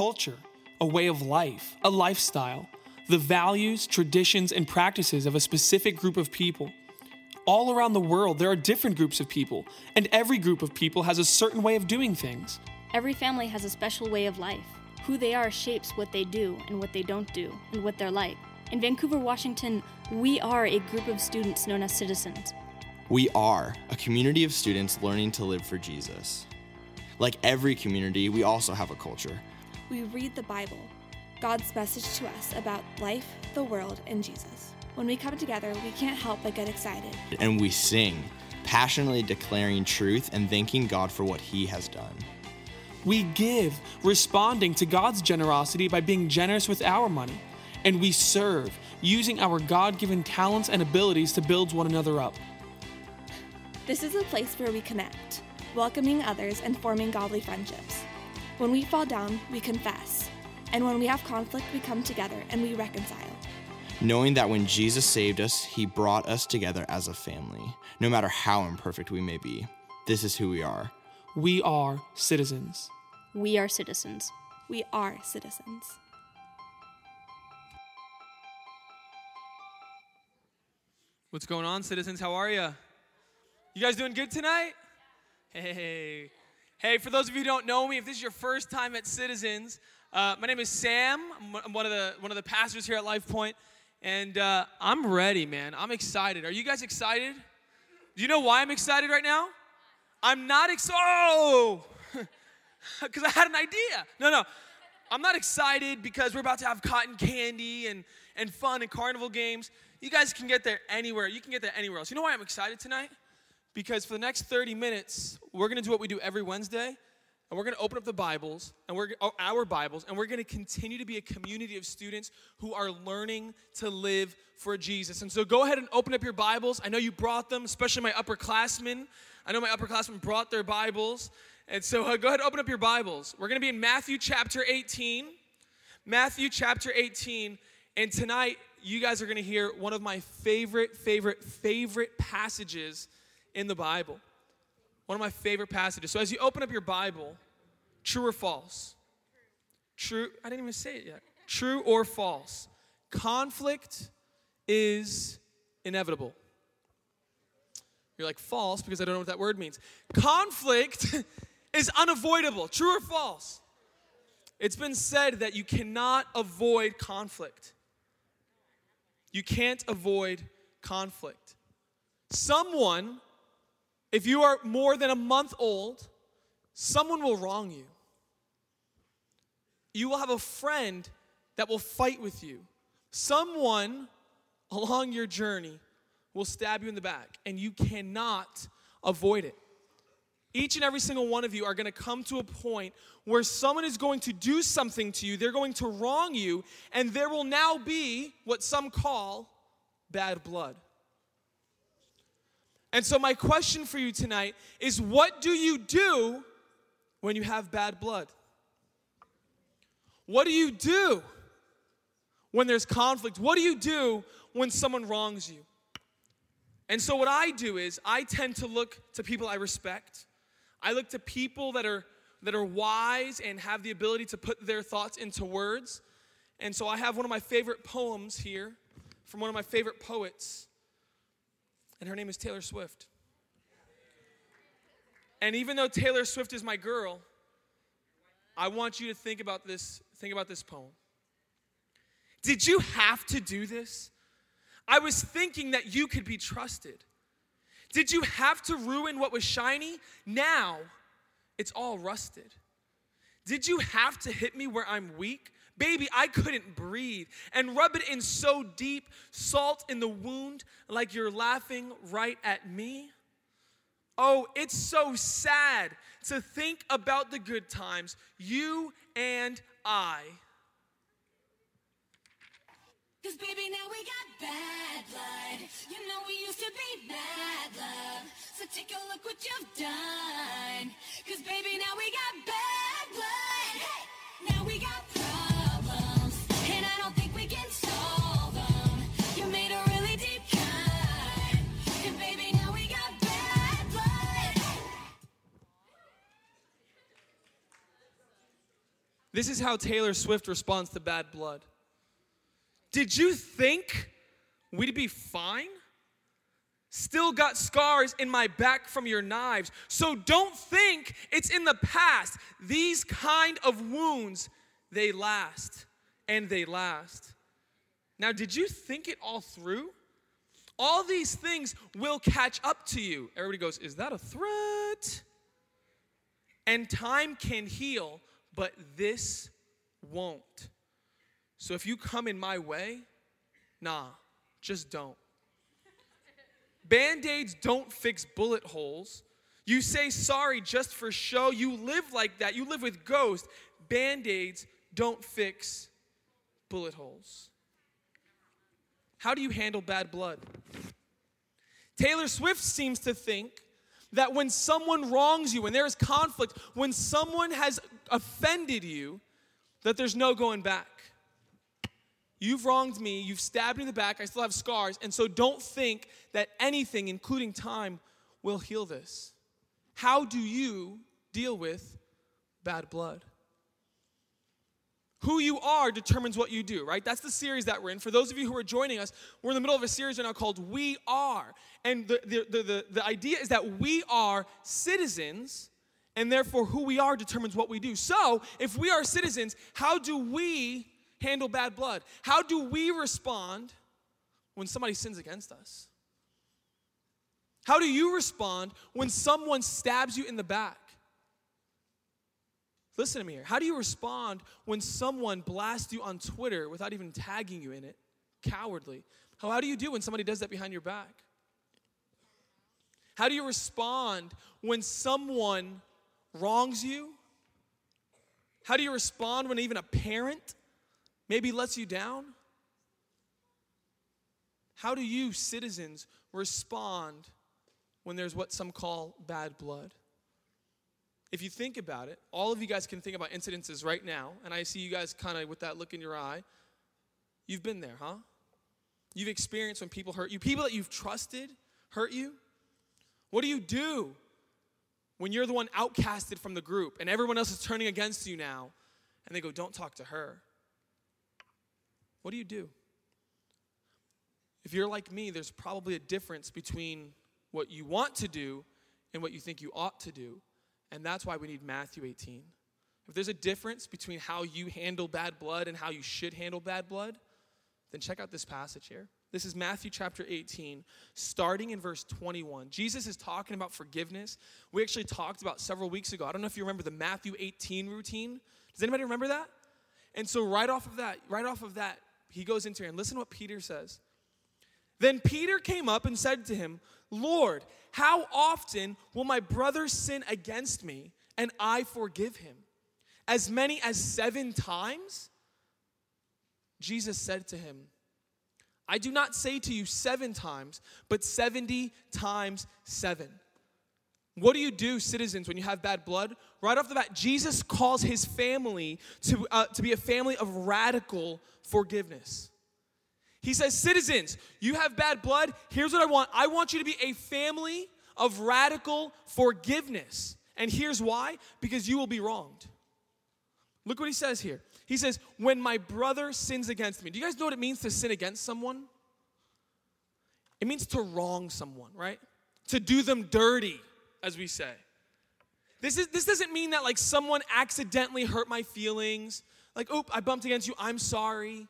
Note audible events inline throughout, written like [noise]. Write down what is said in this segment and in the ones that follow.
culture, a way of life, a lifestyle, the values, traditions, and practices of a specific group of people. All around the world, there are different groups of people, and every group of people has a certain way of doing things. Every family has a special way of life. Who they are shapes what they do and what they don't do, and what they're like. In Vancouver, Washington, we are a group of students known as citizens. We are a community of students learning to live for Jesus. Like every community, we also have a culture. We read the Bible, God's message to us about life, the world, and Jesus. When we come together, we can't help but get excited. And we sing, passionately declaring truth and thanking God for what He has done. We give, responding to God's generosity by being generous with our money. And we serve, using our God given talents and abilities to build one another up. This is a place where we connect, welcoming others and forming godly friendships. When we fall down, we confess. And when we have conflict, we come together and we reconcile. Knowing that when Jesus saved us, He brought us together as a family, no matter how imperfect we may be. This is who we are. We are citizens. We are citizens. We are citizens. What's going on, citizens? How are you? You guys doing good tonight? Hey. Hey, for those of you who don't know me, if this is your first time at Citizens, uh, my name is Sam. I'm one of the one of the pastors here at Life Point, and uh, I'm ready, man. I'm excited. Are you guys excited? Do you know why I'm excited right now? I'm not excited. Oh, [laughs] because I had an idea. No, no, I'm not excited because we're about to have cotton candy and and fun and carnival games. You guys can get there anywhere. You can get there anywhere else. You know why I'm excited tonight? Because for the next 30 minutes, we're going to do what we do every Wednesday, and we're going to open up the Bibles and we're oh, our Bibles, and we're going to continue to be a community of students who are learning to live for Jesus. And so, go ahead and open up your Bibles. I know you brought them, especially my upperclassmen. I know my upperclassmen brought their Bibles, and so uh, go ahead and open up your Bibles. We're going to be in Matthew chapter 18. Matthew chapter 18, and tonight you guys are going to hear one of my favorite, favorite, favorite passages in the Bible. One of my favorite passages. So as you open up your Bible, true or false? True. I didn't even say it yet. True or false? Conflict is inevitable. You're like, false, because I don't know what that word means. Conflict [laughs] is unavoidable. True or false? It's been said that you cannot avoid conflict. You can't avoid conflict. Someone, if you are more than a month old, someone will wrong you. You will have a friend that will fight with you. Someone along your journey will stab you in the back, and you cannot avoid it. Each and every single one of you are going to come to a point where someone is going to do something to you, they're going to wrong you, and there will now be what some call bad blood. And so, my question for you tonight is what do you do when you have bad blood? What do you do when there's conflict? What do you do when someone wrongs you? And so, what I do is I tend to look to people I respect. I look to people that are that are wise and have the ability to put their thoughts into words. And so I have one of my favorite poems here from one of my favorite poets. And her name is Taylor Swift. And even though Taylor Swift is my girl, I want you to think about this think about this poem. Did you have to do this? I was thinking that you could be trusted. Did you have to ruin what was shiny? Now it's all rusted. Did you have to hit me where I'm weak? Baby, I couldn't breathe. And rub it in so deep, salt in the wound, like you're laughing right at me. Oh, it's so sad to think about the good times, you and I. Cause baby, now we got bad blood. You know we used to be bad love. So take a look what you've done. Cause baby, now we got bad blood. Hey! This is how Taylor Swift responds to bad blood. Did you think we'd be fine? Still got scars in my back from your knives. So don't think it's in the past. These kind of wounds, they last and they last. Now, did you think it all through? All these things will catch up to you. Everybody goes, Is that a threat? And time can heal, but this won't. So if you come in my way, nah, just don't. Band aids don't fix bullet holes. You say sorry just for show. You live like that. You live with ghosts. Band aids don't fix bullet holes. How do you handle bad blood? Taylor Swift seems to think that when someone wrongs you, when there is conflict, when someone has offended you, that there's no going back. You've wronged me, you've stabbed me in the back, I still have scars, and so don't think that anything, including time, will heal this. How do you deal with bad blood? Who you are determines what you do, right? That's the series that we're in. For those of you who are joining us, we're in the middle of a series right now called We Are. And the, the, the, the, the idea is that we are citizens, and therefore who we are determines what we do. So, if we are citizens, how do we handle bad blood? How do we respond when somebody sins against us? How do you respond when someone stabs you in the back? Listen to me here. How do you respond when someone blasts you on Twitter without even tagging you in it? Cowardly. How, how do you do when somebody does that behind your back? How do you respond when someone wrongs you? How do you respond when even a parent maybe lets you down? How do you, citizens, respond when there's what some call bad blood? If you think about it, all of you guys can think about incidences right now, and I see you guys kind of with that look in your eye. You've been there, huh? You've experienced when people hurt you, people that you've trusted hurt you. What do you do when you're the one outcasted from the group and everyone else is turning against you now and they go, Don't talk to her? What do you do? If you're like me, there's probably a difference between what you want to do and what you think you ought to do. And that's why we need Matthew 18. If there's a difference between how you handle bad blood and how you should handle bad blood, then check out this passage here. This is Matthew chapter 18, starting in verse 21. Jesus is talking about forgiveness. We actually talked about several weeks ago. I don't know if you remember the Matthew 18 routine. Does anybody remember that? And so right off of that, right off of that, he goes into here and listen to what Peter says. Then Peter came up and said to him, Lord, how often will my brother sin against me and I forgive him? As many as seven times? Jesus said to him, I do not say to you seven times, but 70 times seven. What do you do, citizens, when you have bad blood? Right off the bat, Jesus calls his family to, uh, to be a family of radical forgiveness. He says, Citizens, you have bad blood. Here's what I want I want you to be a family of radical forgiveness. And here's why because you will be wronged. Look what he says here. He says, When my brother sins against me. Do you guys know what it means to sin against someone? It means to wrong someone, right? To do them dirty, as we say. This, is, this doesn't mean that like someone accidentally hurt my feelings. Like, oop, I bumped against you, I'm sorry.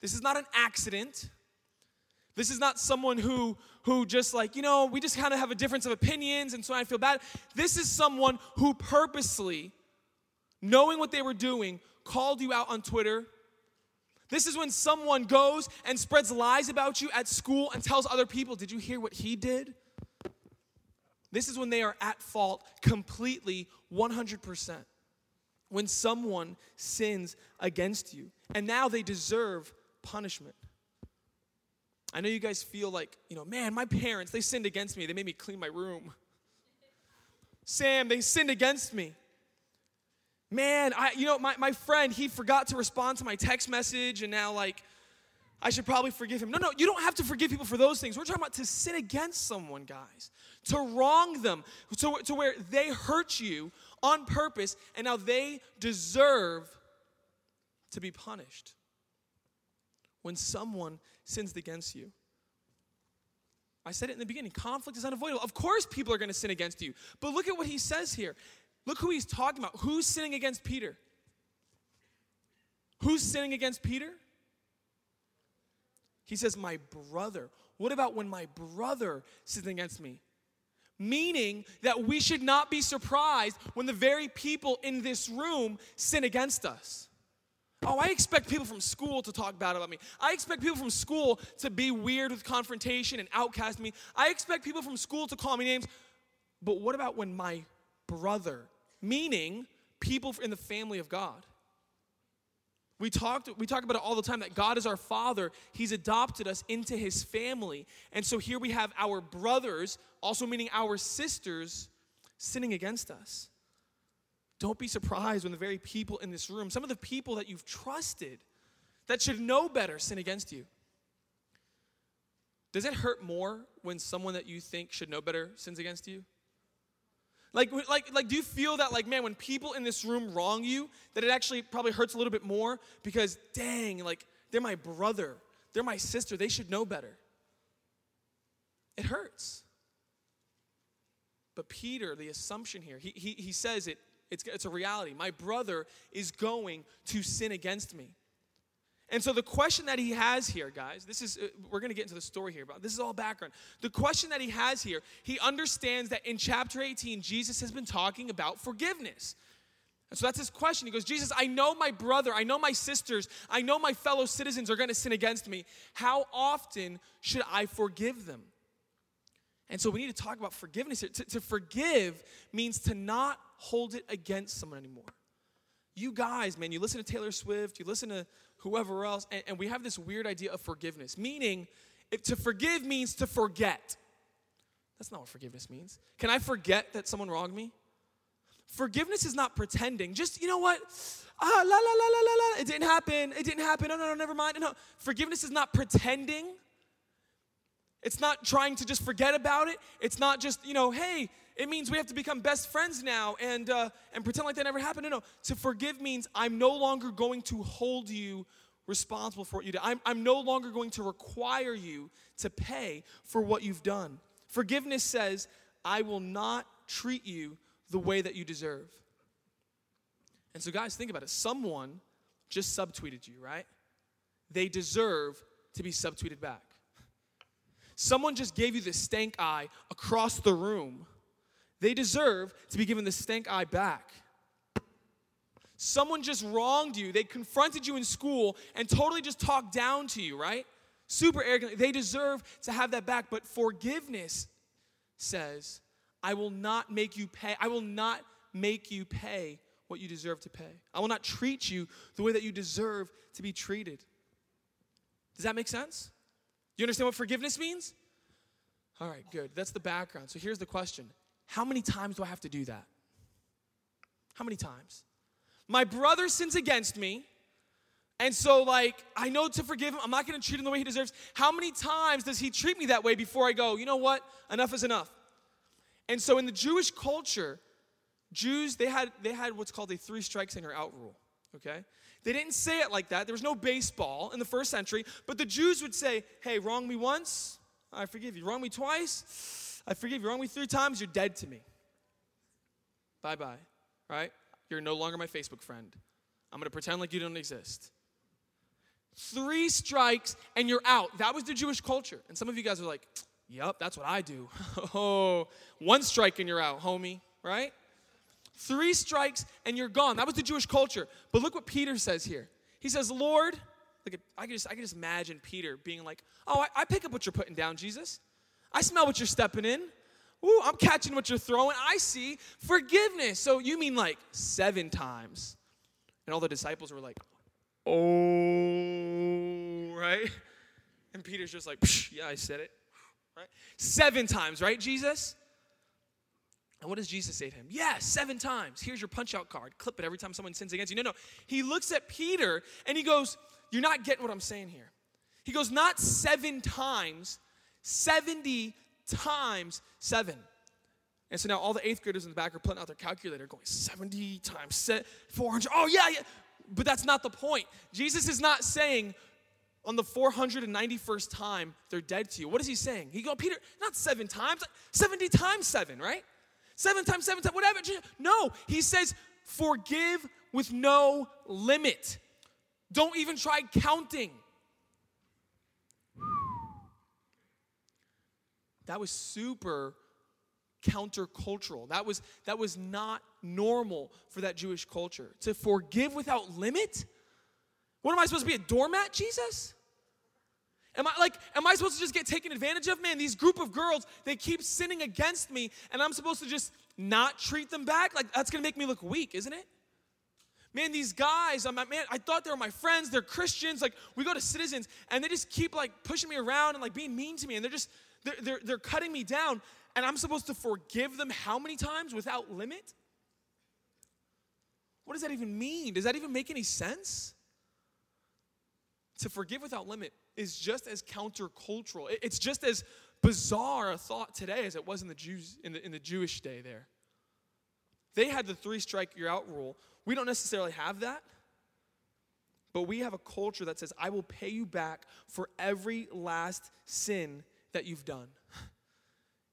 This is not an accident. This is not someone who who just like, you know, we just kind of have a difference of opinions and so I feel bad. This is someone who purposely knowing what they were doing called you out on Twitter. This is when someone goes and spreads lies about you at school and tells other people, "Did you hear what he did?" This is when they are at fault completely 100%. When someone sins against you and now they deserve punishment. I know you guys feel like, you know, man, my parents, they sinned against me. They made me clean my room. Sam, they sinned against me. Man, I, you know, my, my friend, he forgot to respond to my text message, and now, like, I should probably forgive him. No, no, you don't have to forgive people for those things. We're talking about to sin against someone, guys, to wrong them, to, to where they hurt you on purpose and now they deserve to be punished. When someone sins against you, I said it in the beginning conflict is unavoidable. Of course, people are going to sin against you. But look at what he says here. Look who he's talking about. Who's sinning against Peter? Who's sinning against Peter? He says, My brother. What about when my brother sins against me? Meaning that we should not be surprised when the very people in this room sin against us. Oh, I expect people from school to talk bad about me. I expect people from school to be weird with confrontation and outcast me. I expect people from school to call me names. But what about when my brother, meaning people in the family of God, we talked we talk about it all the time that God is our father. He's adopted us into his family. And so here we have our brothers, also meaning our sisters, sinning against us. Don't be surprised when the very people in this room, some of the people that you've trusted that should know better, sin against you. Does it hurt more when someone that you think should know better sins against you? Like, like, like, do you feel that, like, man, when people in this room wrong you, that it actually probably hurts a little bit more because, dang, like, they're my brother, they're my sister, they should know better. It hurts. But Peter, the assumption here, he, he, he says it it's, it's a reality. My brother is going to sin against me. And so the question that he has here, guys, this is, uh, we're going to get into the story here, but this is all background. The question that he has here, he understands that in chapter 18, Jesus has been talking about forgiveness. And so that's his question. He goes, Jesus, I know my brother, I know my sisters, I know my fellow citizens are going to sin against me. How often should I forgive them? And so we need to talk about forgiveness here. To, to forgive means to not hold it against someone anymore. You guys, man, you listen to Taylor Swift, you listen to whoever else, and, and we have this weird idea of forgiveness, meaning if to forgive means to forget. That's not what forgiveness means. Can I forget that someone wronged me? Forgiveness is not pretending. Just, you know what? Ah, la, la, la, la, la, la. It didn't happen. It didn't happen. No, no, no, never mind. No. Forgiveness is not pretending. It's not trying to just forget about it. It's not just, you know, hey, it means we have to become best friends now and, uh, and pretend like that never happened. No, no. To forgive means I'm no longer going to hold you responsible for what you did. I'm, I'm no longer going to require you to pay for what you've done. Forgiveness says, I will not treat you the way that you deserve. And so, guys, think about it. Someone just subtweeted you, right? They deserve to be subtweeted back. Someone just gave you the stank eye across the room they deserve to be given the stank eye back. Someone just wronged you. They confronted you in school and totally just talked down to you, right? Super arrogantly. They deserve to have that back. But forgiveness says, I will not make you pay. I will not make you pay what you deserve to pay. I will not treat you the way that you deserve to be treated. Does that make sense? You understand what forgiveness means? All right, good. That's the background. So here's the question how many times do I have to do that? How many times? My brother sins against me. And so, like, I know to forgive him. I'm not to treat him the way he deserves. How many times does he treat me that way before I go, you know what? Enough is enough. And so, in the Jewish culture, Jews, they had, they had what's called a three strikes and you're out rule, okay? They didn't say it like that. There was no baseball in the first century, but the Jews would say, hey, wrong me once, I forgive you. Wrong me twice, I forgive you. Wrong me three times, you're dead to me. Bye bye. Right? You're no longer my Facebook friend. I'm going to pretend like you don't exist. Three strikes and you're out. That was the Jewish culture. And some of you guys are like, yep, that's what I do. [laughs] oh, one strike and you're out, homie, right? Three strikes and you're gone. That was the Jewish culture. But look what Peter says here. He says, Lord, I can just I can just imagine Peter being like, Oh, I, I pick up what you're putting down, Jesus. I smell what you're stepping in. Ooh, I'm catching what you're throwing. I see forgiveness. So you mean like seven times. And all the disciples were like, oh, right? And Peter's just like, yeah, I said it. Right? Seven times, right, Jesus? And what does Jesus say to him? Yeah, seven times. Here's your punch out card. Clip it every time someone sins against you. No, no. He looks at Peter and he goes, You're not getting what I'm saying here. He goes, not seven times, 70 times seven. And so now all the eighth graders in the back are pulling out their calculator going 70 times se- 400. Oh, yeah, yeah. But that's not the point. Jesus is not saying on the 491st time they're dead to you. What is he saying? He go, Peter, not seven times, 70 times seven, right? Seven times seven times, whatever. No, he says, forgive with no limit. Don't even try counting. That was super countercultural. That was that was not normal for that Jewish culture. To forgive without limit? What am I supposed to be a doormat, Jesus? Am I like am I supposed to just get taken advantage of? Man, these group of girls, they keep sinning against me and I'm supposed to just not treat them back? Like that's going to make me look weak, isn't it? Man, these guys, I'm like, man, I thought they were my friends. They're Christians. Like, we go to citizens, and they just keep like pushing me around and like being mean to me, and they're just they're, they're, they're cutting me down and I'm supposed to forgive them how many times without limit? What does that even mean? Does that even make any sense? To forgive without limit is just as countercultural. It's just as bizarre a thought today as it was in the Jews in the, in the Jewish day there. They had the three strike you're out rule. We don't necessarily have that. But we have a culture that says, I will pay you back for every last sin that you've done.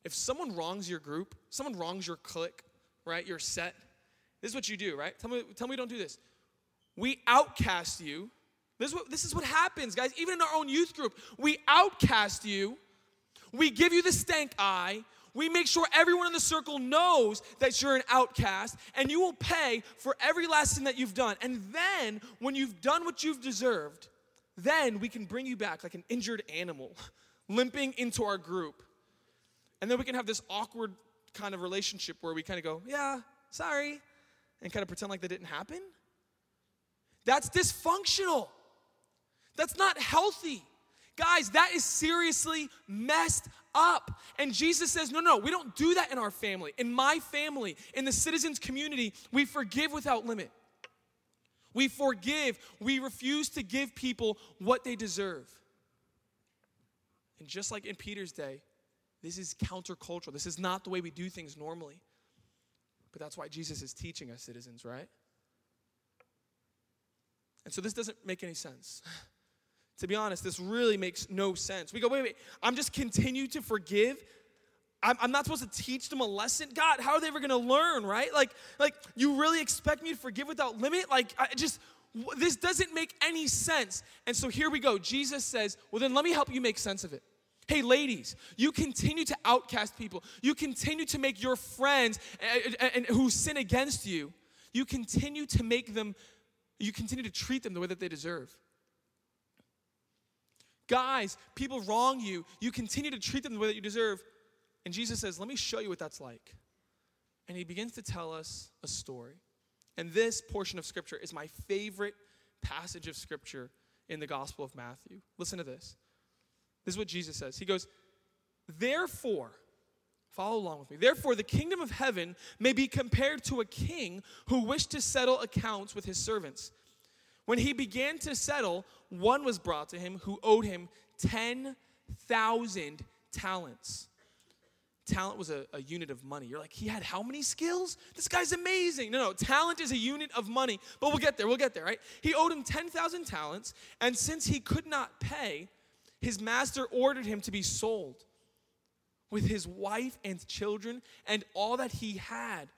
If someone wrongs your group, someone wrongs your clique, right, your set, this is what you do, right? Tell me, tell me don't do this. We outcast you. This is, what, this is what happens, guys. Even in our own youth group, we outcast you. We give you the stank eye. We make sure everyone in the circle knows that you're an outcast, and you will pay for every last sin that you've done. And then, when you've done what you've deserved, then we can bring you back like an injured animal, [laughs] limping into our group. And then we can have this awkward kind of relationship where we kind of go, yeah, sorry, and kind of pretend like that didn't happen. That's dysfunctional. That's not healthy. Guys, that is seriously messed up. And Jesus says, no, no, we don't do that in our family. In my family, in the citizens community, we forgive without limit. We forgive. We refuse to give people what they deserve. And just like in Peter's day, this is countercultural. This is not the way we do things normally. But that's why Jesus is teaching us, citizens, right? And so this doesn't make any sense. [laughs] to be honest, this really makes no sense. We go, wait, wait, I'm just continue to forgive. I'm, I'm not supposed to teach them a lesson. God, how are they ever gonna learn, right? Like, like you really expect me to forgive without limit? Like, I just this doesn't make any sense. And so here we go. Jesus says, Well, then let me help you make sense of it. Hey, ladies, you continue to outcast people. You continue to make your friends and, and, who sin against you, you continue to make them, you continue to treat them the way that they deserve. Guys, people wrong you. You continue to treat them the way that you deserve. And Jesus says, Let me show you what that's like. And he begins to tell us a story. And this portion of scripture is my favorite passage of scripture in the Gospel of Matthew. Listen to this. This is what Jesus says. He goes, Therefore, follow along with me. Therefore, the kingdom of heaven may be compared to a king who wished to settle accounts with his servants. When he began to settle, one was brought to him who owed him 10,000 talents. Talent was a, a, unit of money. You're like, he had how many skills? This guy's amazing. No, no, talent is a unit of money. But we'll get there, we'll get there, right? He owed him 10,000 talents, and since he could not pay, his master ordered him to be sold with his wife and children and all that he had,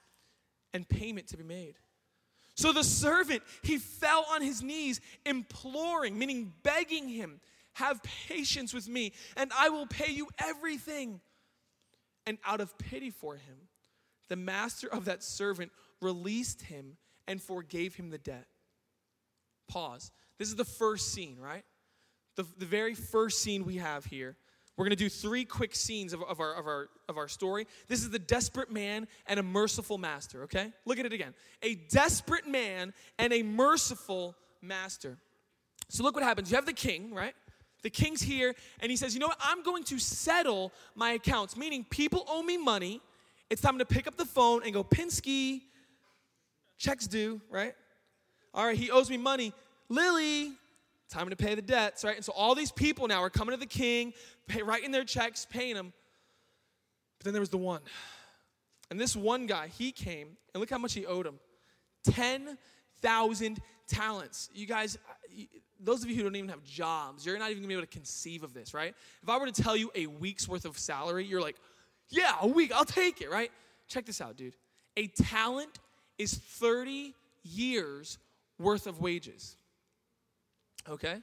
and payment to be made. So the servant, he fell on his knees, imploring, meaning begging him, Have patience with me, and I will pay you everything. And out of pity for him, the master of that servant released him and forgave him the debt. Pause. This is the first scene, right? the, the very first scene we have here. We're going to do three quick scenes of, of, our, of, our, of our story. This is the desperate man and a merciful master, okay? Look at it again. A desperate man and a merciful master. So look what happens. You have the king, right? The king's here, and he says, You know what? I'm going to settle my accounts, meaning people owe me money. It's time to pick up the phone and go, Pinsky, checks due, right? All right, he owes me money. Lily, Time to pay the debts, right? And so all these people now are coming to the king, pay, writing their checks, paying them. But then there was the one. And this one guy, he came, and look how much he owed him 10,000 talents. You guys, those of you who don't even have jobs, you're not even gonna be able to conceive of this, right? If I were to tell you a week's worth of salary, you're like, yeah, a week, I'll take it, right? Check this out, dude. A talent is 30 years worth of wages. Okay?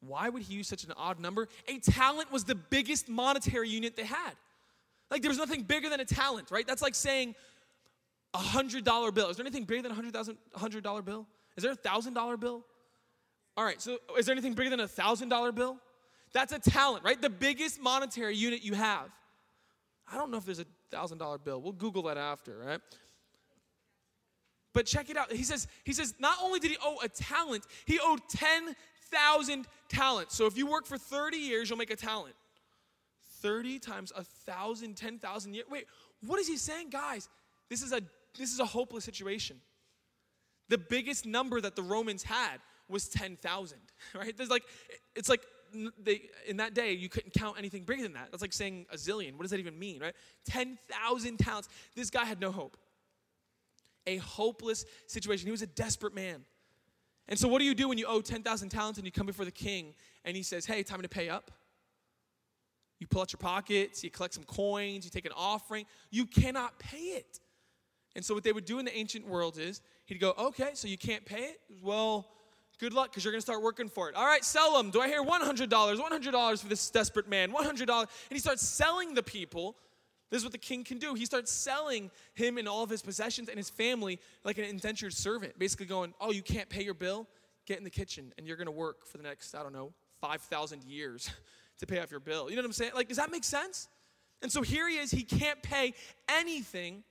Why would he use such an odd number? A talent was the biggest monetary unit they had. Like there was nothing bigger than a talent, right? That's like saying a hundred dollar bill. Is there anything bigger than a hundred thousand hundred dollar bill? Is there a thousand dollar bill? All right, so is there anything bigger than a thousand dollar bill? That's a talent, right? The biggest monetary unit you have. I don't know if there's a thousand dollar bill. We'll Google that after, right? But check it out. He says, he says, not only did he owe a talent, he owed 10,000 talents. So if you work for 30 years, you'll make a talent. 30 times a thousand, 10,000 years. Wait, what is he saying? Guys, this is a this is a hopeless situation. The biggest number that the Romans had was 10,000, [laughs] right? There's like it's like they in that day you couldn't count anything bigger than that. That's like saying a zillion. What does that even mean, right? 10,000 talents. This guy had no hope a hopeless situation. He was a desperate man. And so, what do you do when you owe 10,000 talents and you come before the king and he says, Hey, time to pay up? You pull out your pockets, you collect some coins, you take an offering. You cannot pay it. And so, what they would do in the ancient world is he'd go, Okay, so you can't pay it? Well, good luck because you're going to start working for it. All right, sell them. Do I hear $100? $100 for this desperate man. $100. And he starts selling the people this is what the king can do. He starts selling him and all of his possessions and his family like an indentured servant, basically going, Oh, you can't pay your bill? Get in the kitchen and you're going to work for the next, I don't know, 5,000 years [laughs] to pay off your bill. You know what I'm saying? Like, does that make sense? And so here he is, he can't pay anything,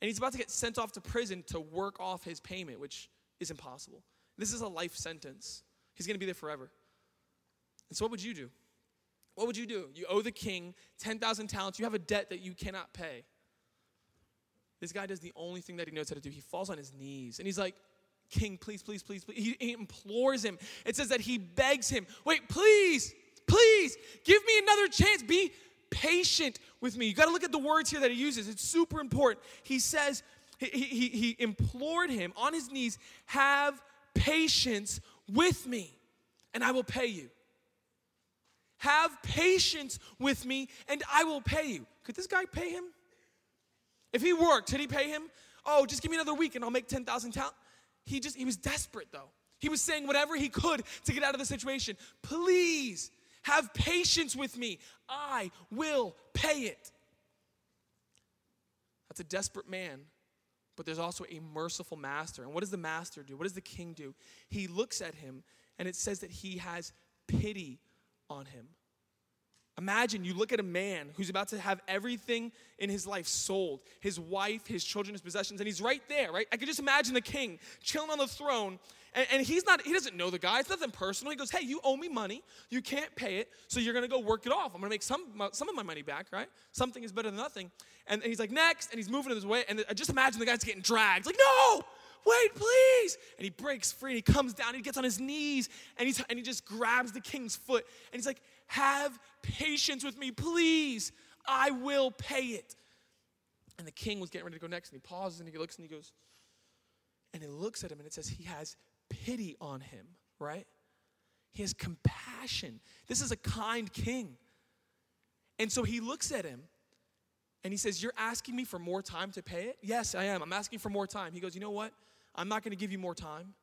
and he's about to get sent off to prison to work off his payment, which is impossible. This is a life sentence. He's going to be there forever. And so, what would you do? What would you do? You owe the king 10,000 talents. You have a debt that you cannot pay. This guy does the only thing that he knows how to do. He falls on his knees and he's like, King, please, please, please, please. He, he implores him. It says that he begs him, Wait, please, please, give me another chance. Be patient with me. You got to look at the words here that he uses. It's super important. He says, he, he, he implored him on his knees, Have patience with me, and I will pay you. Have patience with me, and I will pay you. Could this guy pay him? If he worked, did he pay him? Oh, just give me another week and I'll make 10,000 talent. He just, he was desperate though. He was saying whatever he could to get out of the situation. Please have patience with me. I will pay it. That's a desperate man, but there's also a merciful master. And what does the master do? What does the king do? He looks at him and it says that he has pity on him. Imagine you look at a man who's about to have everything in his life sold his wife, his children, his possessions, and he's right there, right? I could just imagine the king chilling on the throne, and, and, he's not, he doesn't know the guy. It's nothing personal. He goes, Hey, you owe me money. You can't pay it, so you're gonna go work it off. I'm gonna make some, some of my money back, right? Something is better than nothing. And, and he's like, Next, and he's moving in his way, and I just imagine the guy's getting dragged. Like, No, wait, please. And he breaks free and he comes down, and he gets on his knees and, he's, and he just grabs the king's foot and he's like, Have patience with me, please. I will pay it. And the king was getting ready to go next and he pauses and he looks and he goes, and he looks at him and it says he has pity on him, right? He has compassion. This is a kind king. And so he looks at him and he says, You're asking me for more time to pay it? Yes, I am. I'm asking for more time. He goes, You know what? I'm not going to give you more time.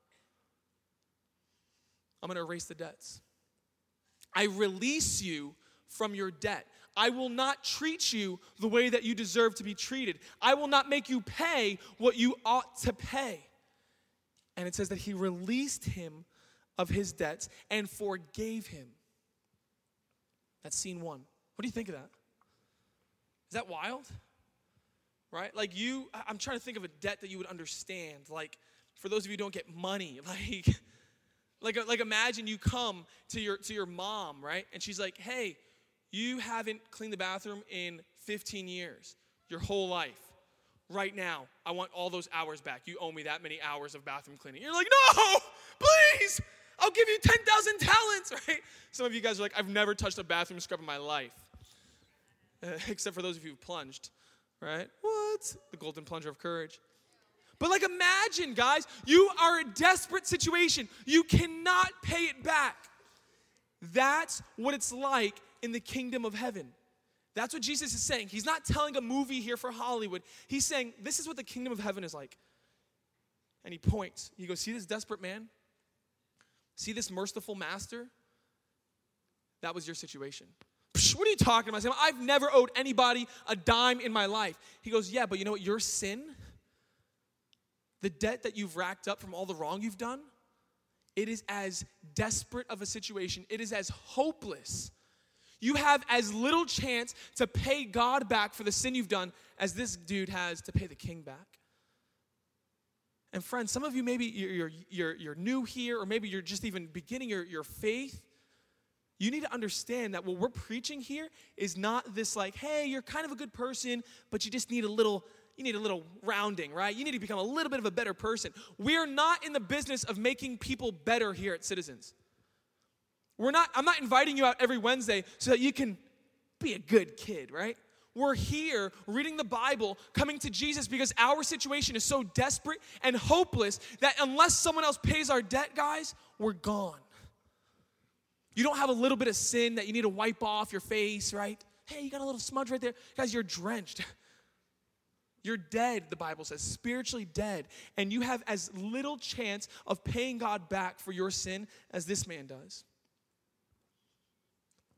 I'm going to erase the debts. I release you from your debt. I will not treat you the way that you deserve to be treated. I will not make you pay what you ought to pay. And it says that he released him of his debts and forgave him. That's scene one. What do you think of that? Is that wild? right? Like you, I'm trying to think of a debt that you would understand. Like for those of you who don't get money, [laughs] like, like, like imagine you come to your to your mom, right? And she's like, hey, you haven't cleaned the bathroom in 15 years, your whole life. Right now, I want all those hours back. You owe me that many hours of bathroom cleaning. You're like, no, please, I'll give you 10,000 talents, [laughs] right? Some of you guys are like, I've never touched a bathroom scrub in my life, Uh, [laughs] except for those of you who plunged, right? What? The golden plunger of courage. But like, imagine, guys, you are a desperate situation. You cannot pay it back. That's what it's like in the kingdom of heaven. That's what Jesus is saying. He's not telling a movie here for Hollywood. He's saying, this is what the kingdom of heaven is like. And he points. He goes, See this desperate man? See this merciful master? That was your situation. Psh, what are you talking about? I've never owed anybody a dime in my life. He goes, Yeah, but you know what? Your sin, the debt that you've racked up from all the wrong you've done, it is as desperate of a situation, it is as hopeless. You have as little chance to pay God back for the sin you've done as this dude has to pay the king back. And friends, some of you maybe you're, you're, you're, you're new here, or maybe you're just even beginning your, your faith. You need to understand that what we're preaching here is not this like, hey, you're kind of a good person, but you just need a little, you need a little rounding, right? You need to become a little bit of a better person. We are not in the business of making people better here at Citizens. We're not, I'm not inviting you out every Wednesday so that you can be a good kid, right? We're here reading the Bible, coming to Jesus because our situation is so desperate and hopeless that unless someone else pays our debt, guys, we're gone. You don't have a little bit of sin that you need to wipe off your face, right? Hey, you got a little smudge right there. Guys, you're drenched. [laughs] You're dead, the Bible says, spiritually dead. And you have as little chance of paying God back for your sin as this man does.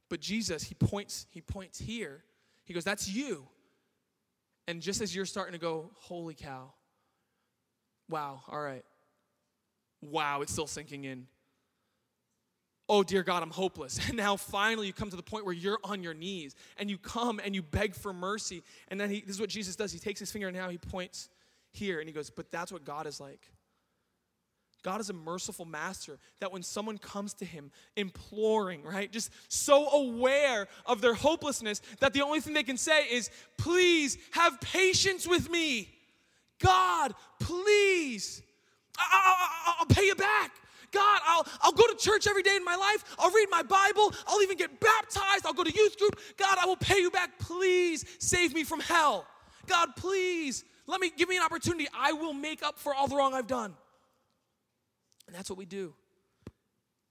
But Jesus, he points, he points here. He goes, That's you. And just as you're starting to go, Holy cow. Wow, all right. Wow, it's still sinking in. Oh, dear God, I'm hopeless. [laughs] And now finally you come to the point where you're on your knees and you come and you beg for mercy. And then he, this is what Jesus does. He takes his finger and now he points here and he goes, But that's what God is like. God is a merciful master that when someone comes to him imploring, right, just so aware of their hopelessness that the only thing they can say is, Please have patience with me. God, please. I- will pay you back. God, I'll, I'll go to church every day in my life. I'll read my Bible. I'll even get baptized. I'll go to youth group. God, I will pay you back. Please save me from hell. God, please let me give me an opportunity. I will make up for all the wrong I've done. And that's what we do.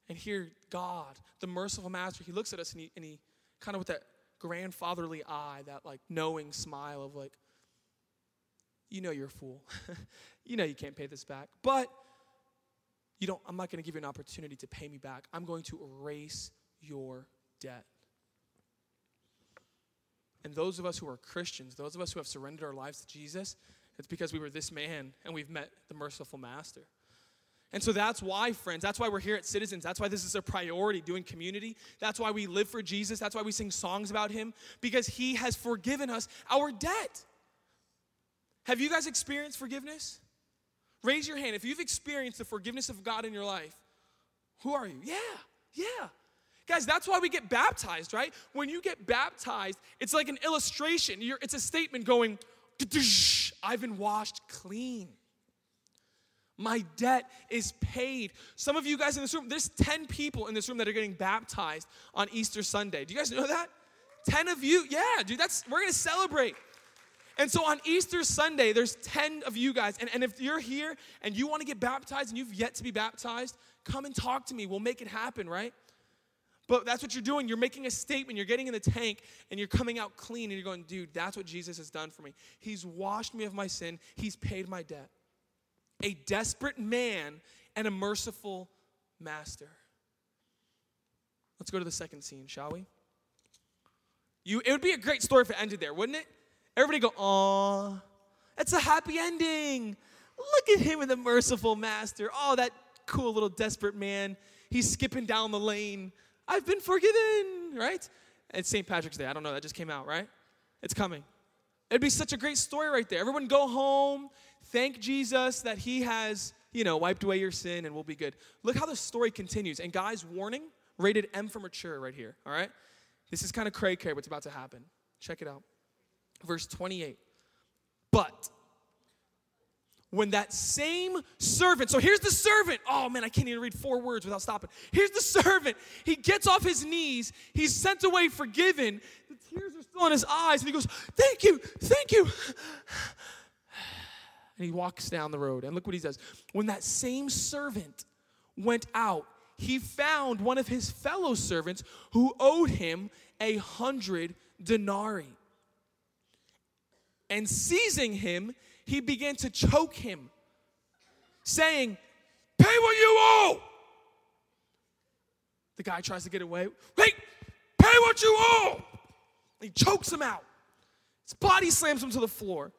And here, God, the merciful master, he looks at us and he, and he kind of with that grandfatherly eye, that like knowing smile of like, you know you're a fool. [laughs] you know you can't pay this back. But you don't, I'm not going to give you an opportunity to pay me back. I'm going to erase your debt. And those of us who are Christians, those of us who have surrendered our lives to Jesus, it's because we were this man and we've met the merciful master. And so that's why, friends, that's why we're here at Citizens. That's why this is a priority, doing community. That's why we live for Jesus. That's why we sing songs about him, because he has forgiven us our debt. Have you guys experienced forgiveness? Raise your hand if you've experienced the forgiveness of God in your life. Who are you? Yeah, yeah. Guys, that's why we get baptized, right? When you get baptized, it's like an illustration. You're, it's a statement going, I've been washed clean. My debt is paid. Some of you guys in this room, there's 10 people in this room that are getting baptized on Easter Sunday. Do you guys know that? 10 of you? Yeah, dude, that's we're gonna celebrate. And so on Easter Sunday, there's 10 of you guys. And, and if you're here and you want to get baptized and you've yet to be baptized, come and talk to me. We'll make it happen, right? But that's what you're doing. You're making a statement. You're getting in the tank and you're coming out clean and you're going, dude, that's what Jesus has done for me. He's washed me of my sin, He's paid my debt. A desperate man and a merciful master. Let's go to the second scene, shall we? You, it would be a great story if it ended there, wouldn't it? Everybody go, "Aw, it's a happy ending. Look at him and the merciful master. Oh, that cool little desperate man. He's skipping down the lane. I've been forgiven, right? It's St. Patrick's Day. I don't know. That just came out, right? It's coming. It'd be such a great story right there. Everyone go home, thank Jesus that he has, you know, wiped away your sin and we'll be good. Look how the story continues. And guys, warning, rated M for mature right here, all right? This is kind of cray cray what's about to happen. Check it out verse 28. But when that same servant, so here's the servant. Oh man, I can't even read four words without stopping. Here's the [laughs] servant. He gets off his knees. He's sent away forgiven. The tears are still in his eyes. And he goes, Thank you, thank you. [sighs] And he walks down the road. And look what he says. When that same servant went out, he found one of his fellow servants who owed him a hundred denarii. And seizing him, he began to choke him, saying, Pay what you owe. The guy tries to get away. Wait, pay what you owe. He chokes him out. His body slams him to the floor.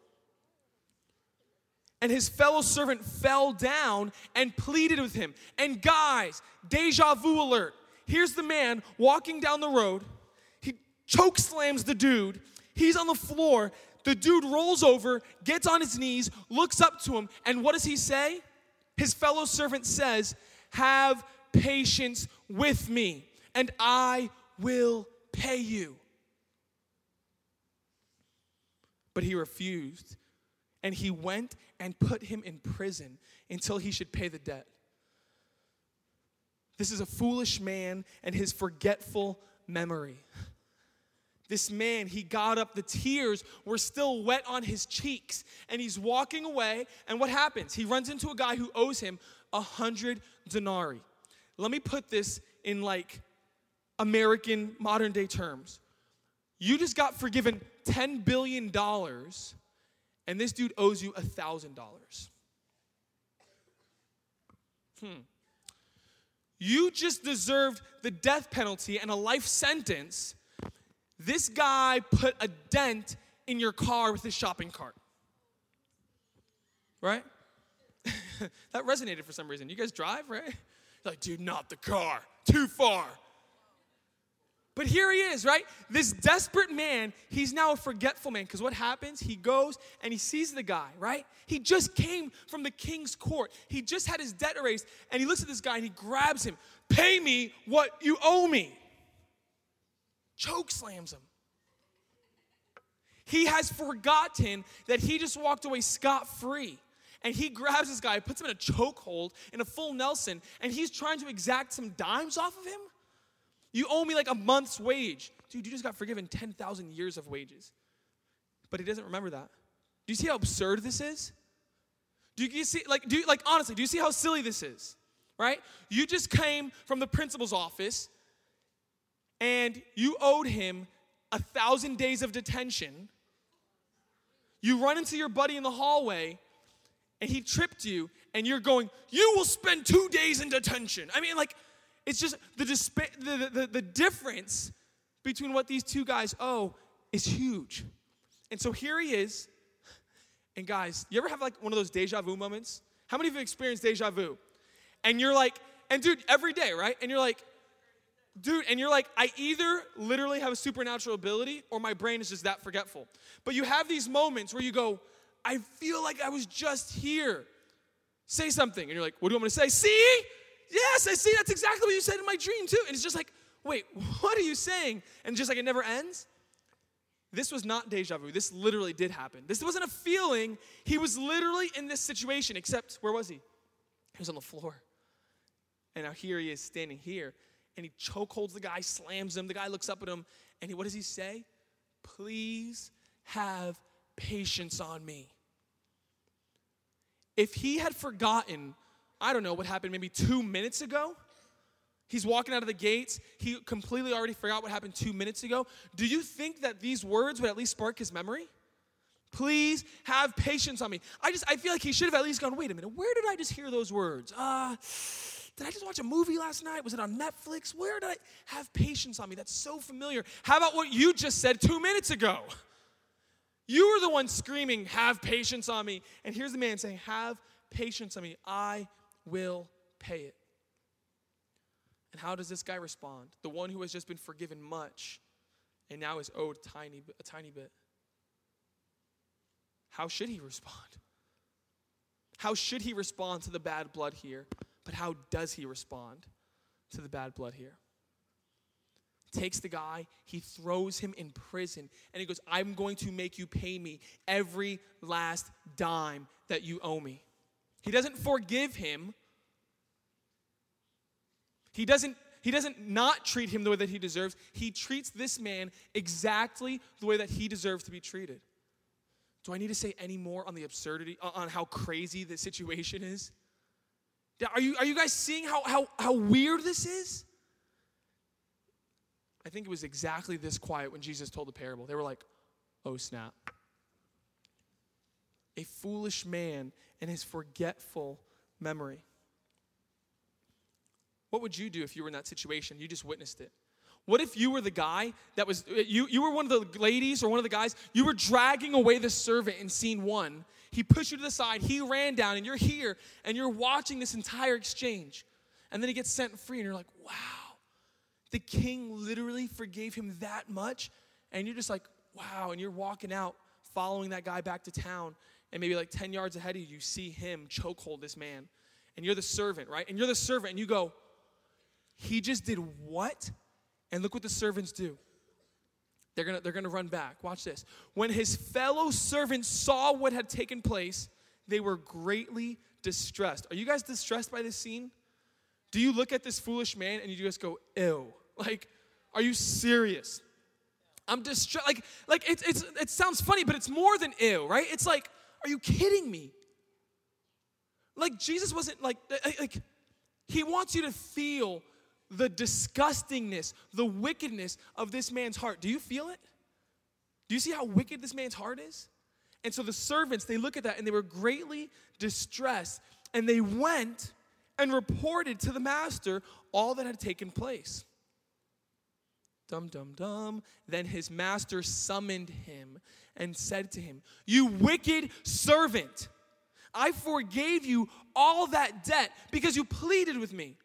And his fellow servant fell down and pleaded with him. And guys, deja vu alert. Here's the man walking down the road. He choke slams the dude. He's on the floor. The dude rolls over, gets on his knees, looks up to him, and what does he say? His fellow servant says, Have patience with me, and I will pay you. But he refused, and he went and put him in prison until he should pay the debt. This is a foolish man and his forgetful memory. This man, he got up, the tears were still wet on his cheeks, and he's walking away. And what happens? He runs into a guy who owes him a hundred denarii. Let me put this in like American modern day terms. You just got forgiven $10 billion, and this dude owes you a $1,000. Hmm. You just deserved the death penalty and a life sentence. This guy put a dent in your car with his shopping cart. Right? [laughs] that resonated for some reason. You guys drive, right? You're like, dude, not the car. Too far. But here he is, right? This desperate man, he's now a forgetful man because what happens? He goes and he sees the guy, right? He just came from the king's court. He just had his debt erased and he looks at this guy and he grabs him. Pay me what you owe me. Choke slams him. He has forgotten that he just walked away scot free. And he grabs this guy, puts him in a chokehold, in a full Nelson, and he's trying to exact some dimes off of him. You owe me like a month's wage. Dude, you just got forgiven 10,000 years of wages. But he doesn't remember that. Do you see how absurd this is? Do you see, like, do you, like, honestly, do you see how silly this is? Right? You just came from the principal's office and you owed him a thousand days of detention. You run into your buddy in the hallway and he tripped you and you're going, You will spend two days in detention. I mean, like, it's just the, dispa- the, the, the difference between what these two guys owe is huge. And so here he is. And guys, you ever have like one of those deja vu moments? How many of you experienced deja vu? And you're like, and dude, every day, right? And you're like, dude, and you're like, I either literally have a supernatural ability or my brain is just that forgetful. But you have these moments where you go, I feel like I was just here. Say something. And you're like, what do you want me to say? See? Yes, I see. That's exactly what you said in my dream, too. And it's just like, wait, [laughs] what are you saying? And just like it never ends. This was not deja vu. This literally did happen. This wasn't a feeling. He was literally in this situation, except where was he? He was on the floor. And now here he is standing here. And he chokeholds the guy, slams him. The guy looks up at him, and he, what does he say? Please have patience on me. If he had forgotten I don't know what happened maybe two minutes ago. He's walking out of the gates. He completely already forgot what happened two minutes ago. Do you think that these words would at least spark his memory? Please have patience on me. I just I feel like he should have at least gone, wait a minute, where did I just hear those words? Uh did I just watch a movie last night? Was it on Netflix? Where did I have patience on me? That's so familiar. How about what you just said two minutes ago? You were the one screaming, Have patience on me. And here's the man saying, Have patience on me. I will pay it. And how does this guy respond? The one who has just been forgiven much and now is owed a tiny, a tiny bit. How should he respond? How should he respond to the bad blood here? But how does he respond to the bad blood here? takes the guy, he throws him in prison, and he goes, I'm going to make you pay me every last dime that you owe me. He doesn't forgive him. He doesn't he doesn't not treat him the way that he deserves. He treats this man exactly the way that he deserves to be treated. Do I need to say any more on the absurdity, on how crazy the situation is? Are you, are you guys seeing how, how, how weird this is? I think it was exactly this quiet when Jesus told the parable. They were like, oh snap. A foolish man and his forgetful memory. What would you do if you were in that situation? You just witnessed it. What if you were the guy that was, you, you were one of the ladies or one of the guys, you were dragging away the servant in scene one. He pushed you to the side, he ran down, and you're here, and you're watching this entire exchange. And then he gets sent free, and you're like, wow, the king literally forgave him that much. And you're just like, wow, and you're walking out following that guy back to town, and maybe like 10 yards ahead of you, you see him chokehold this man. And you're the servant, right? And you're the servant, and you go, he just did what? And look what the servants do. They're gonna, they're gonna run back. Watch this. When his fellow servants saw what had taken place, they were greatly distressed. Are you guys distressed by this scene? Do you look at this foolish man and you just go, ew? Like, are you serious? I'm distressed. Like, like it, it's, it sounds funny, but it's more than ew, right? It's like, are you kidding me? Like, Jesus wasn't like, like, he wants you to feel the disgustingness, the wickedness of this man's heart. Do you feel it? Do you see how wicked this man's heart is? And so the servants, they look at that and they were greatly distressed. And they went and reported to the master all that had taken place. Dum, dum, dum. Then his master summoned him and said to him, You wicked servant, I forgave you all that debt because you pleaded with me.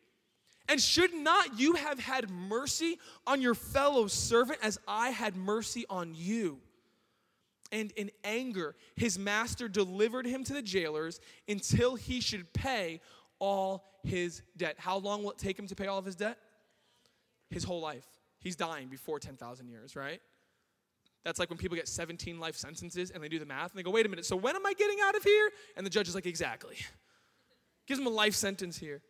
And should not you have had mercy on your fellow servant as I had mercy on you? And in anger, his master delivered him to the jailers until he should pay all his debt. How long will it take him to pay all of his debt? His whole life. He's dying before 10,000 years, right? That's like when people get 17 life sentences and they do the math and they go, wait a minute, so when am I getting out of here? And the judge is like, exactly. Gives him a life sentence here.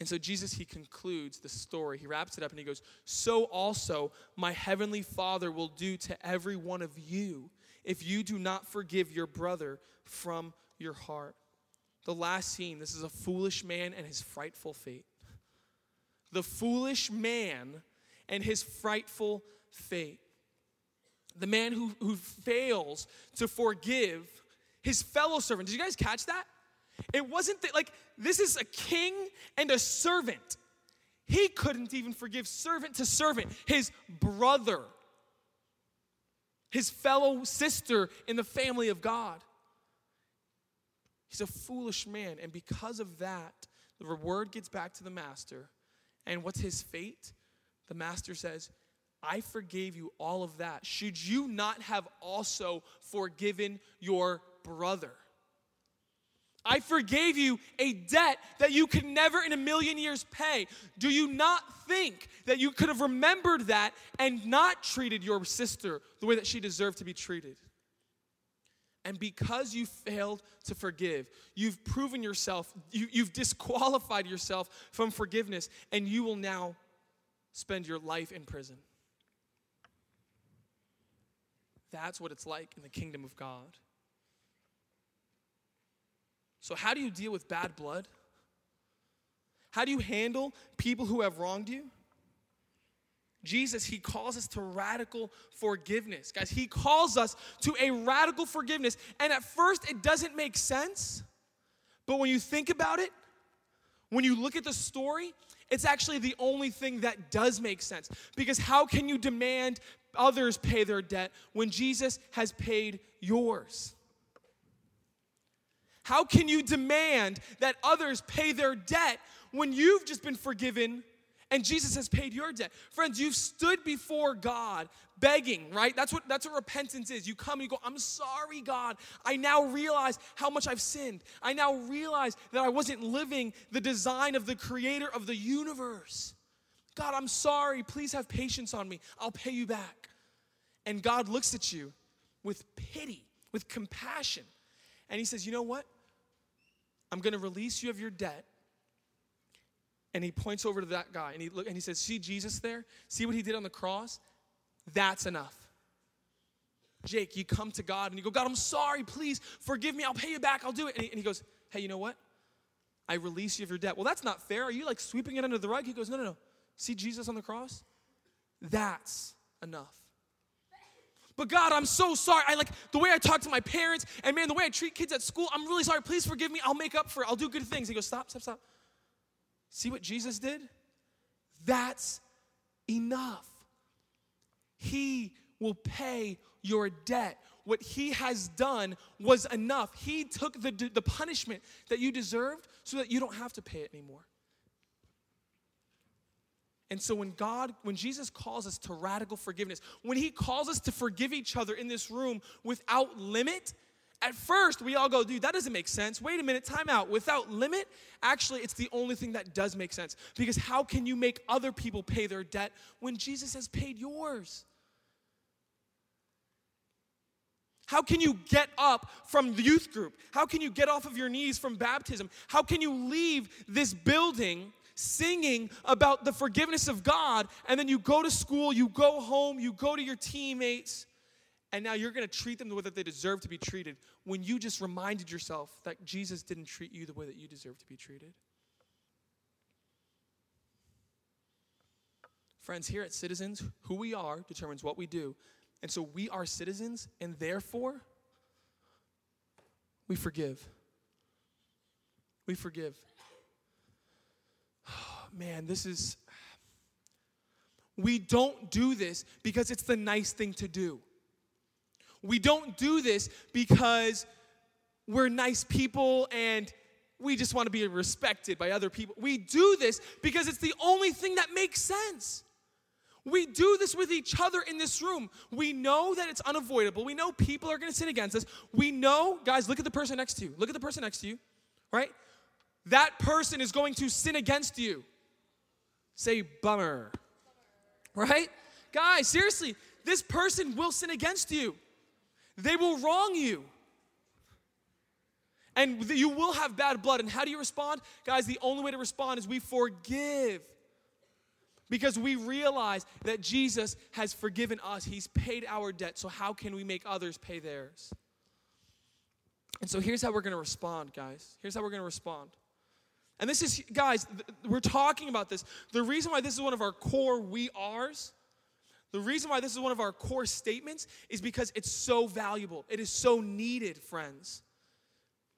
And so Jesus, he concludes the story. He wraps it up and he goes, So also my heavenly Father will do to every one of you if you do not forgive your brother from your heart. The last scene this is a foolish man and his frightful fate. The foolish man and his frightful fate. The man who, who fails to forgive his fellow servant. Did you guys catch that? It wasn't that, like, this is a king and a servant. He couldn't even forgive servant to servant, his brother, his fellow sister in the family of God. He's a foolish man. And because of that, the word gets back to the master. And what's his fate? The master says, I forgave you all of that. Should you not have also forgiven your brother? I forgave you a debt that you could never in a million years pay. Do you not think that you could have remembered that and not treated your sister the way that she deserved to be treated? And because you failed to forgive, you've proven yourself, you, have disqualified yourself from forgiveness, and you will now spend your life in prison. That's what it's like in the kingdom of God. So, how do you deal with bad blood? How do you handle people who have wronged you? Jesus, he calls us to radical forgiveness. Guys, he calls us to a radical forgiveness. And at first, it doesn't make sense. But when you think about it, when you look at the story, it's actually the only thing that does make sense. Because how can you demand others pay their debt when Jesus has paid yours? How can you demand that others pay their debt when you've just been forgiven and Jesus has paid your debt? Friends, you've stood before God begging, right? That's what that's what repentance is. You come and you go, "I'm sorry, God. I now realize how much I've sinned. I now realize that I wasn't living the design of the creator of the universe." God, I'm sorry. Please have patience on me. I'll pay you back. And God looks at you with pity, with compassion. And He says, You know what? I'm going to release you of your debt. And He points over to that guy and he, look, and he says, See Jesus there? See what He did on the cross? That's enough. Jake, you come to God and you go, God, I'm sorry. Please forgive me. I'll pay you back. I'll do it. And he, and he goes, Hey, you know what? I release you of your debt. Well, that's not fair. Are you like sweeping it under the rug? He goes, No, no, no. See Jesus on the cross? That's enough. But God, I'm so sorry. I like the way I talk to my parents and man, the way I treat kids at school. I'm really sorry. Please forgive me. I'll make up for it. I'll do good things. He goes, Stop, stop, stop. See what Jesus did? That's enough. He will pay your debt. What he has done was enough. He took the, the punishment that you deserved so that you don't have to pay it anymore. And so when God, when Jesus calls us to radical forgiveness, when he calls us to forgive each other in this room without limit, at first we all go, dude, that doesn't make sense. Wait a minute, time out. Without limit, actually, it's the only thing that does make sense. Because how can you make other people pay their debt when Jesus has paid yours? How can you get up from the youth group? How can you get off of your knees from baptism? How can you leave this building singing about the forgiveness of God and then you go to school, you go home, you go to your teammates, and now you're going to treat them the way that they deserve to be treated when you just reminded yourself that Jesus didn't treat you the way that you deserve to be treated? Friends, here at Citizens, who we are determines what we do. And so we are citizens, and therefore, we forgive. We forgive. [sighs] man, this is. We don't do this because it's the nice thing to do. We don't do this because we're nice people and we just want to be respected by other people. We do this because it's the only thing that makes sense. We do this with each other in this room. We know that it's unavoidable. We know people are going to sin against us. We know, guys, look at the person next to you. Look at the person next to you, right? That person is going to sin against you. Say bummer. Right? Guys, seriously, this person will sin against you. They will wrong you. And you will have bad blood. And how do you respond? Guys, the only way to respond is we forgive because we realize that Jesus has forgiven us. He's paid our debt. So, how can we make others pay theirs? And so, here's how we're going to respond, guys. Here's how we're going to respond. And this is, guys, we're talking about this. The reason why this is one of our core we are's, the reason why this is one of our core statements is because it's so valuable. It is so needed, friends.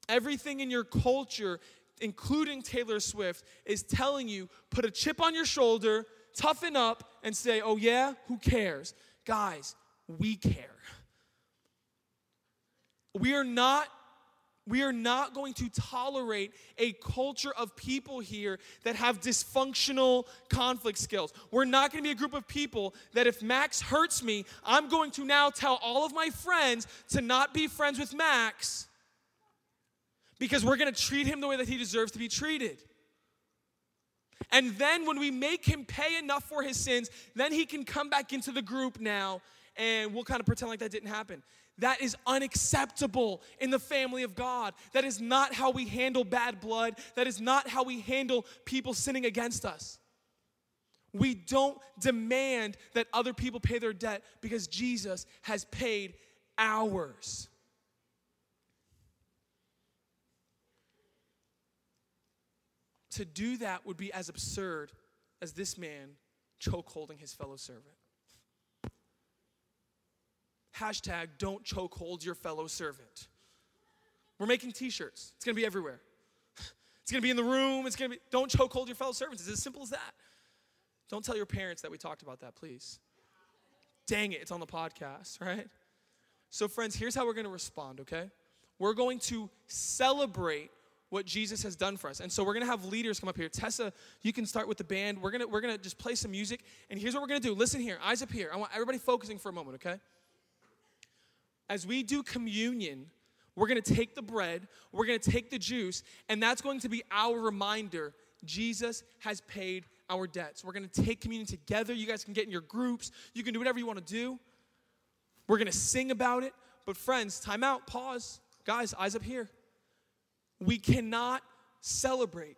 Everything in your culture, including Taylor Swift, is telling you put a chip on your shoulder, toughen up and say, oh yeah, who cares? Guys, we care. We are not we are not going to tolerate a culture of people here that have dysfunctional conflict skills. We're not going to be a group of people that if Max hurts me, I'm going to now tell all of my friends to not be friends with Max because we're going to treat him the way that he deserves to be treated. And then when we make him pay enough for his sins, then he can come back into the group now and we'll kind of pretend like that didn't happen. That is unacceptable in the family of God. That is not how we handle bad blood. That is not how we handle people sinning against us. We don't demand that other people pay their debt because Jesus has paid ours. To do that would be as absurd as this man choke holding his fellow servant. Hashtag don't choke hold your fellow servant. We're making t shirts, it's gonna be everywhere. [laughs] It's gonna be in the room, it's gonna be, don't choke hold your fellow servants. It's as simple as that. Don't tell your parents that we talked about that, please. Dang it, it's on the podcast, [laughs] right? So, friends, here's how we're gonna respond, okay? We're going to celebrate what Jesus has done for us. And so we're gonna have leaders come up here. Tessa, you can start with the band. We're gonna we're gonna just play some music. And here's what we're gonna do. Listen here, eyes up here. I want everybody focusing for a moment, okay? As we do communion, we're gonna take the bread, we're gonna take the juice, and that's going to be our reminder Jesus has paid our debts. We're to take communion together. You guys can get in your groups. You can do whatever you want to do. We're to sing about it. But, friends, time out, pause. Guys, eyes up here. We cannot celebrate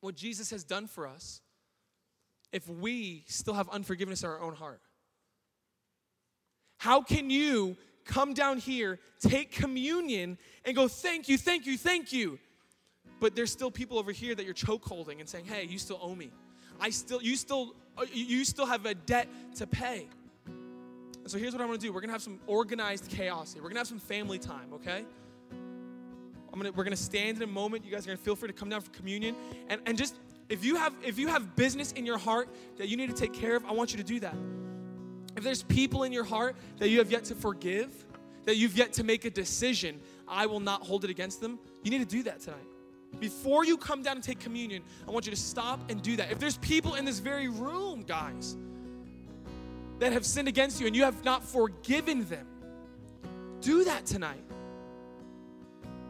what Jesus has done for us if we still have unforgiveness in our own heart. How can you come down here, take communion, and go, thank you, thank you, thank you? But there's still people over here that you're choke holding and saying, hey, you still owe me. I still, you still, uh, you still have a debt to pay. And so here's what I want to do. We're gonna have some organized chaos here. We're gonna have some family time, okay? I'm gonna, we're gonna stand in a moment. You guys are gonna feel free to come down for communion. And, and just if you have if you have business in your heart that you need to take care of, I want you to do that. If there's people in your heart that you have yet to forgive, that you've yet to make a decision, I will not hold it against them. You need to do that tonight. Before you come down and take communion, I want you to stop and do that. If there's people in this very room, guys, that have sinned against you and you have not forgiven them, do that tonight.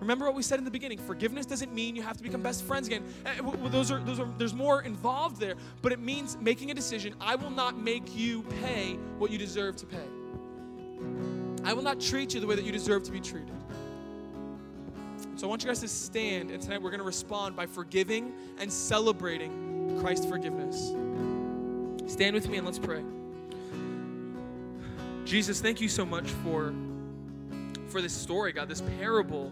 Remember what we said in the beginning. Forgiveness doesn't mean you have to become best friends again. Eh, those are, those are, there's more involved there, but it means making a decision. I will not make you pay what you deserve to pay. I will not treat you the way that you deserve to be treated. So I want you guys to stand, and tonight we're going to respond by forgiving and celebrating Christ's forgiveness. Stand with me and let's pray. Jesus, thank you so much for, for this story, God, this parable.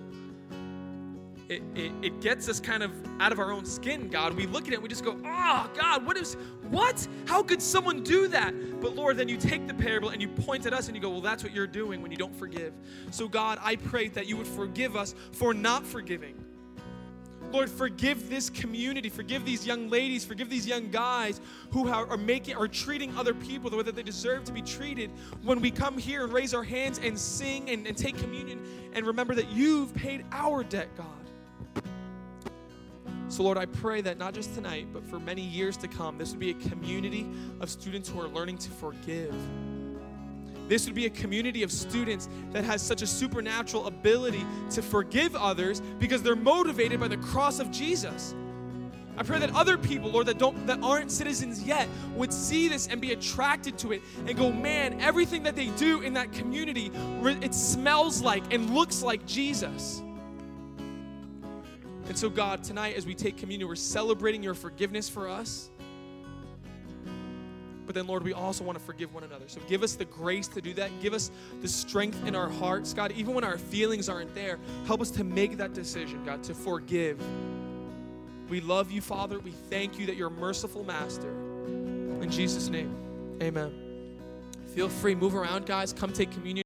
It, it, it, gets us kind of out of our own skin, God. We look at it and we just go, oh, God, what is, what? How could someone do that? But Lord, then you take the parable and you point at us and you go, well, that's what you're doing when you don't forgive. So, God, I pray that you would forgive us for not forgiving. Lord, forgive this community, forgive these young ladies, forgive these young guys who are, making are treating other people the way that they deserve to be treated. When we come here and raise our hands and sing and, and take communion and remember that you've paid our debt, God. So, Lord, I pray that not just tonight, but for many years to come, this would be a community of students who are learning to forgive this would be a community of students that has such a supernatural ability to forgive others because they're motivated by the cross of Jesus. I pray that other people, Lord, that don't that aren't citizens yet would see this and be attracted to it and go, "Man, everything that they do in that community, it smells like and looks like Jesus." And so God, tonight as we take communion, we're celebrating your forgiveness for us. But then, Lord, we also want to forgive one another. So give us the grace to do that. Give us the strength in our hearts, God, even when our feelings aren't there. Help us to make that decision, God, to forgive. We love you, Father. We thank you that you're a merciful master. In Jesus' name, amen. Feel free, move around, guys. Come take communion.